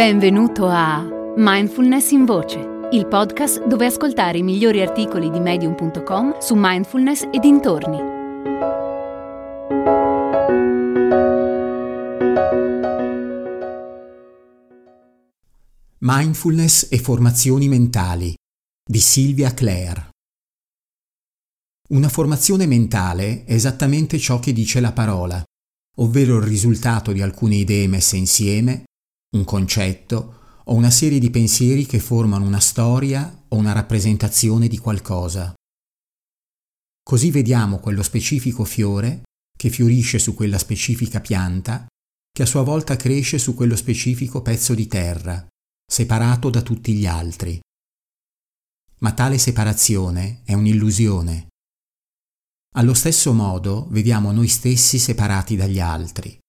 Benvenuto a Mindfulness in Voce, il podcast dove ascoltare i migliori articoli di medium.com su mindfulness e dintorni. Mindfulness e formazioni mentali di Silvia Clare. Una formazione mentale è esattamente ciò che dice la parola, ovvero il risultato di alcune idee messe insieme un concetto o una serie di pensieri che formano una storia o una rappresentazione di qualcosa. Così vediamo quello specifico fiore che fiorisce su quella specifica pianta, che a sua volta cresce su quello specifico pezzo di terra, separato da tutti gli altri. Ma tale separazione è un'illusione. Allo stesso modo vediamo noi stessi separati dagli altri.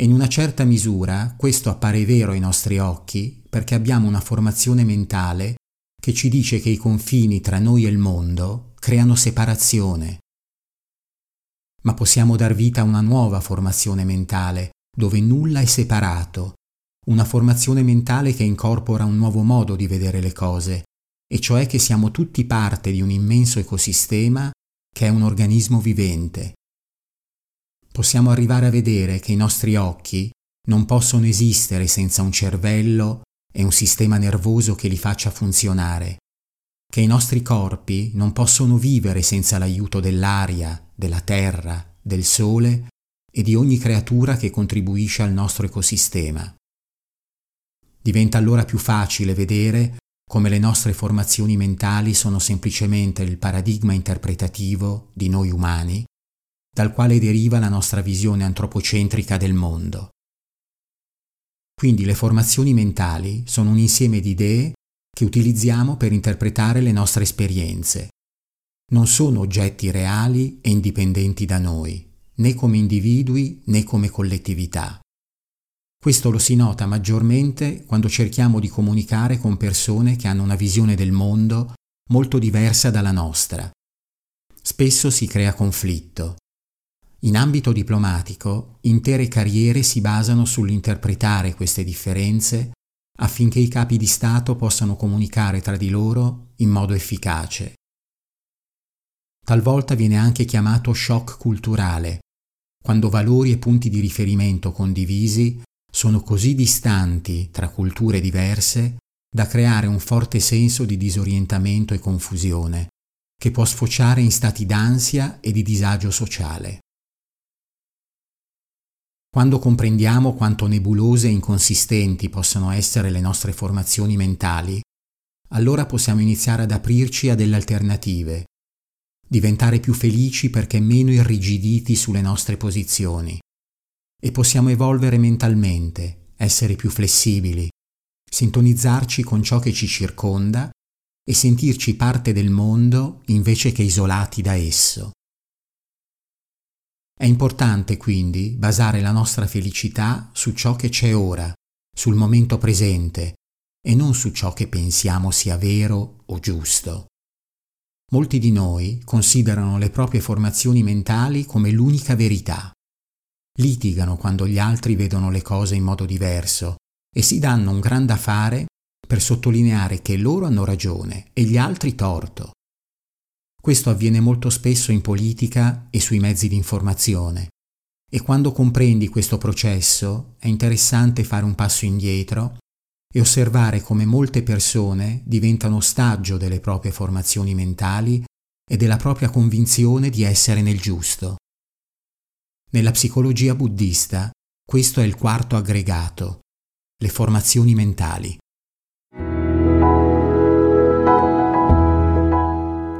E in una certa misura questo appare vero ai nostri occhi perché abbiamo una formazione mentale che ci dice che i confini tra noi e il mondo creano separazione. Ma possiamo dar vita a una nuova formazione mentale dove nulla è separato, una formazione mentale che incorpora un nuovo modo di vedere le cose, e cioè che siamo tutti parte di un immenso ecosistema che è un organismo vivente possiamo arrivare a vedere che i nostri occhi non possono esistere senza un cervello e un sistema nervoso che li faccia funzionare, che i nostri corpi non possono vivere senza l'aiuto dell'aria, della terra, del sole e di ogni creatura che contribuisce al nostro ecosistema. Diventa allora più facile vedere come le nostre formazioni mentali sono semplicemente il paradigma interpretativo di noi umani dal quale deriva la nostra visione antropocentrica del mondo. Quindi le formazioni mentali sono un insieme di idee che utilizziamo per interpretare le nostre esperienze. Non sono oggetti reali e indipendenti da noi, né come individui né come collettività. Questo lo si nota maggiormente quando cerchiamo di comunicare con persone che hanno una visione del mondo molto diversa dalla nostra. Spesso si crea conflitto in ambito diplomatico, intere carriere si basano sull'interpretare queste differenze affinché i capi di Stato possano comunicare tra di loro in modo efficace. Talvolta viene anche chiamato shock culturale, quando valori e punti di riferimento condivisi sono così distanti tra culture diverse da creare un forte senso di disorientamento e confusione, che può sfociare in stati d'ansia e di disagio sociale. Quando comprendiamo quanto nebulose e inconsistenti possono essere le nostre formazioni mentali, allora possiamo iniziare ad aprirci a delle alternative, diventare più felici perché meno irrigiditi sulle nostre posizioni e possiamo evolvere mentalmente, essere più flessibili, sintonizzarci con ciò che ci circonda e sentirci parte del mondo invece che isolati da esso. È importante quindi basare la nostra felicità su ciò che c'è ora, sul momento presente, e non su ciò che pensiamo sia vero o giusto. Molti di noi considerano le proprie formazioni mentali come l'unica verità. Litigano quando gli altri vedono le cose in modo diverso e si danno un gran da fare per sottolineare che loro hanno ragione e gli altri torto. Questo avviene molto spesso in politica e sui mezzi di informazione. E quando comprendi questo processo è interessante fare un passo indietro e osservare come molte persone diventano ostaggio delle proprie formazioni mentali e della propria convinzione di essere nel giusto. Nella psicologia buddista questo è il quarto aggregato, le formazioni mentali.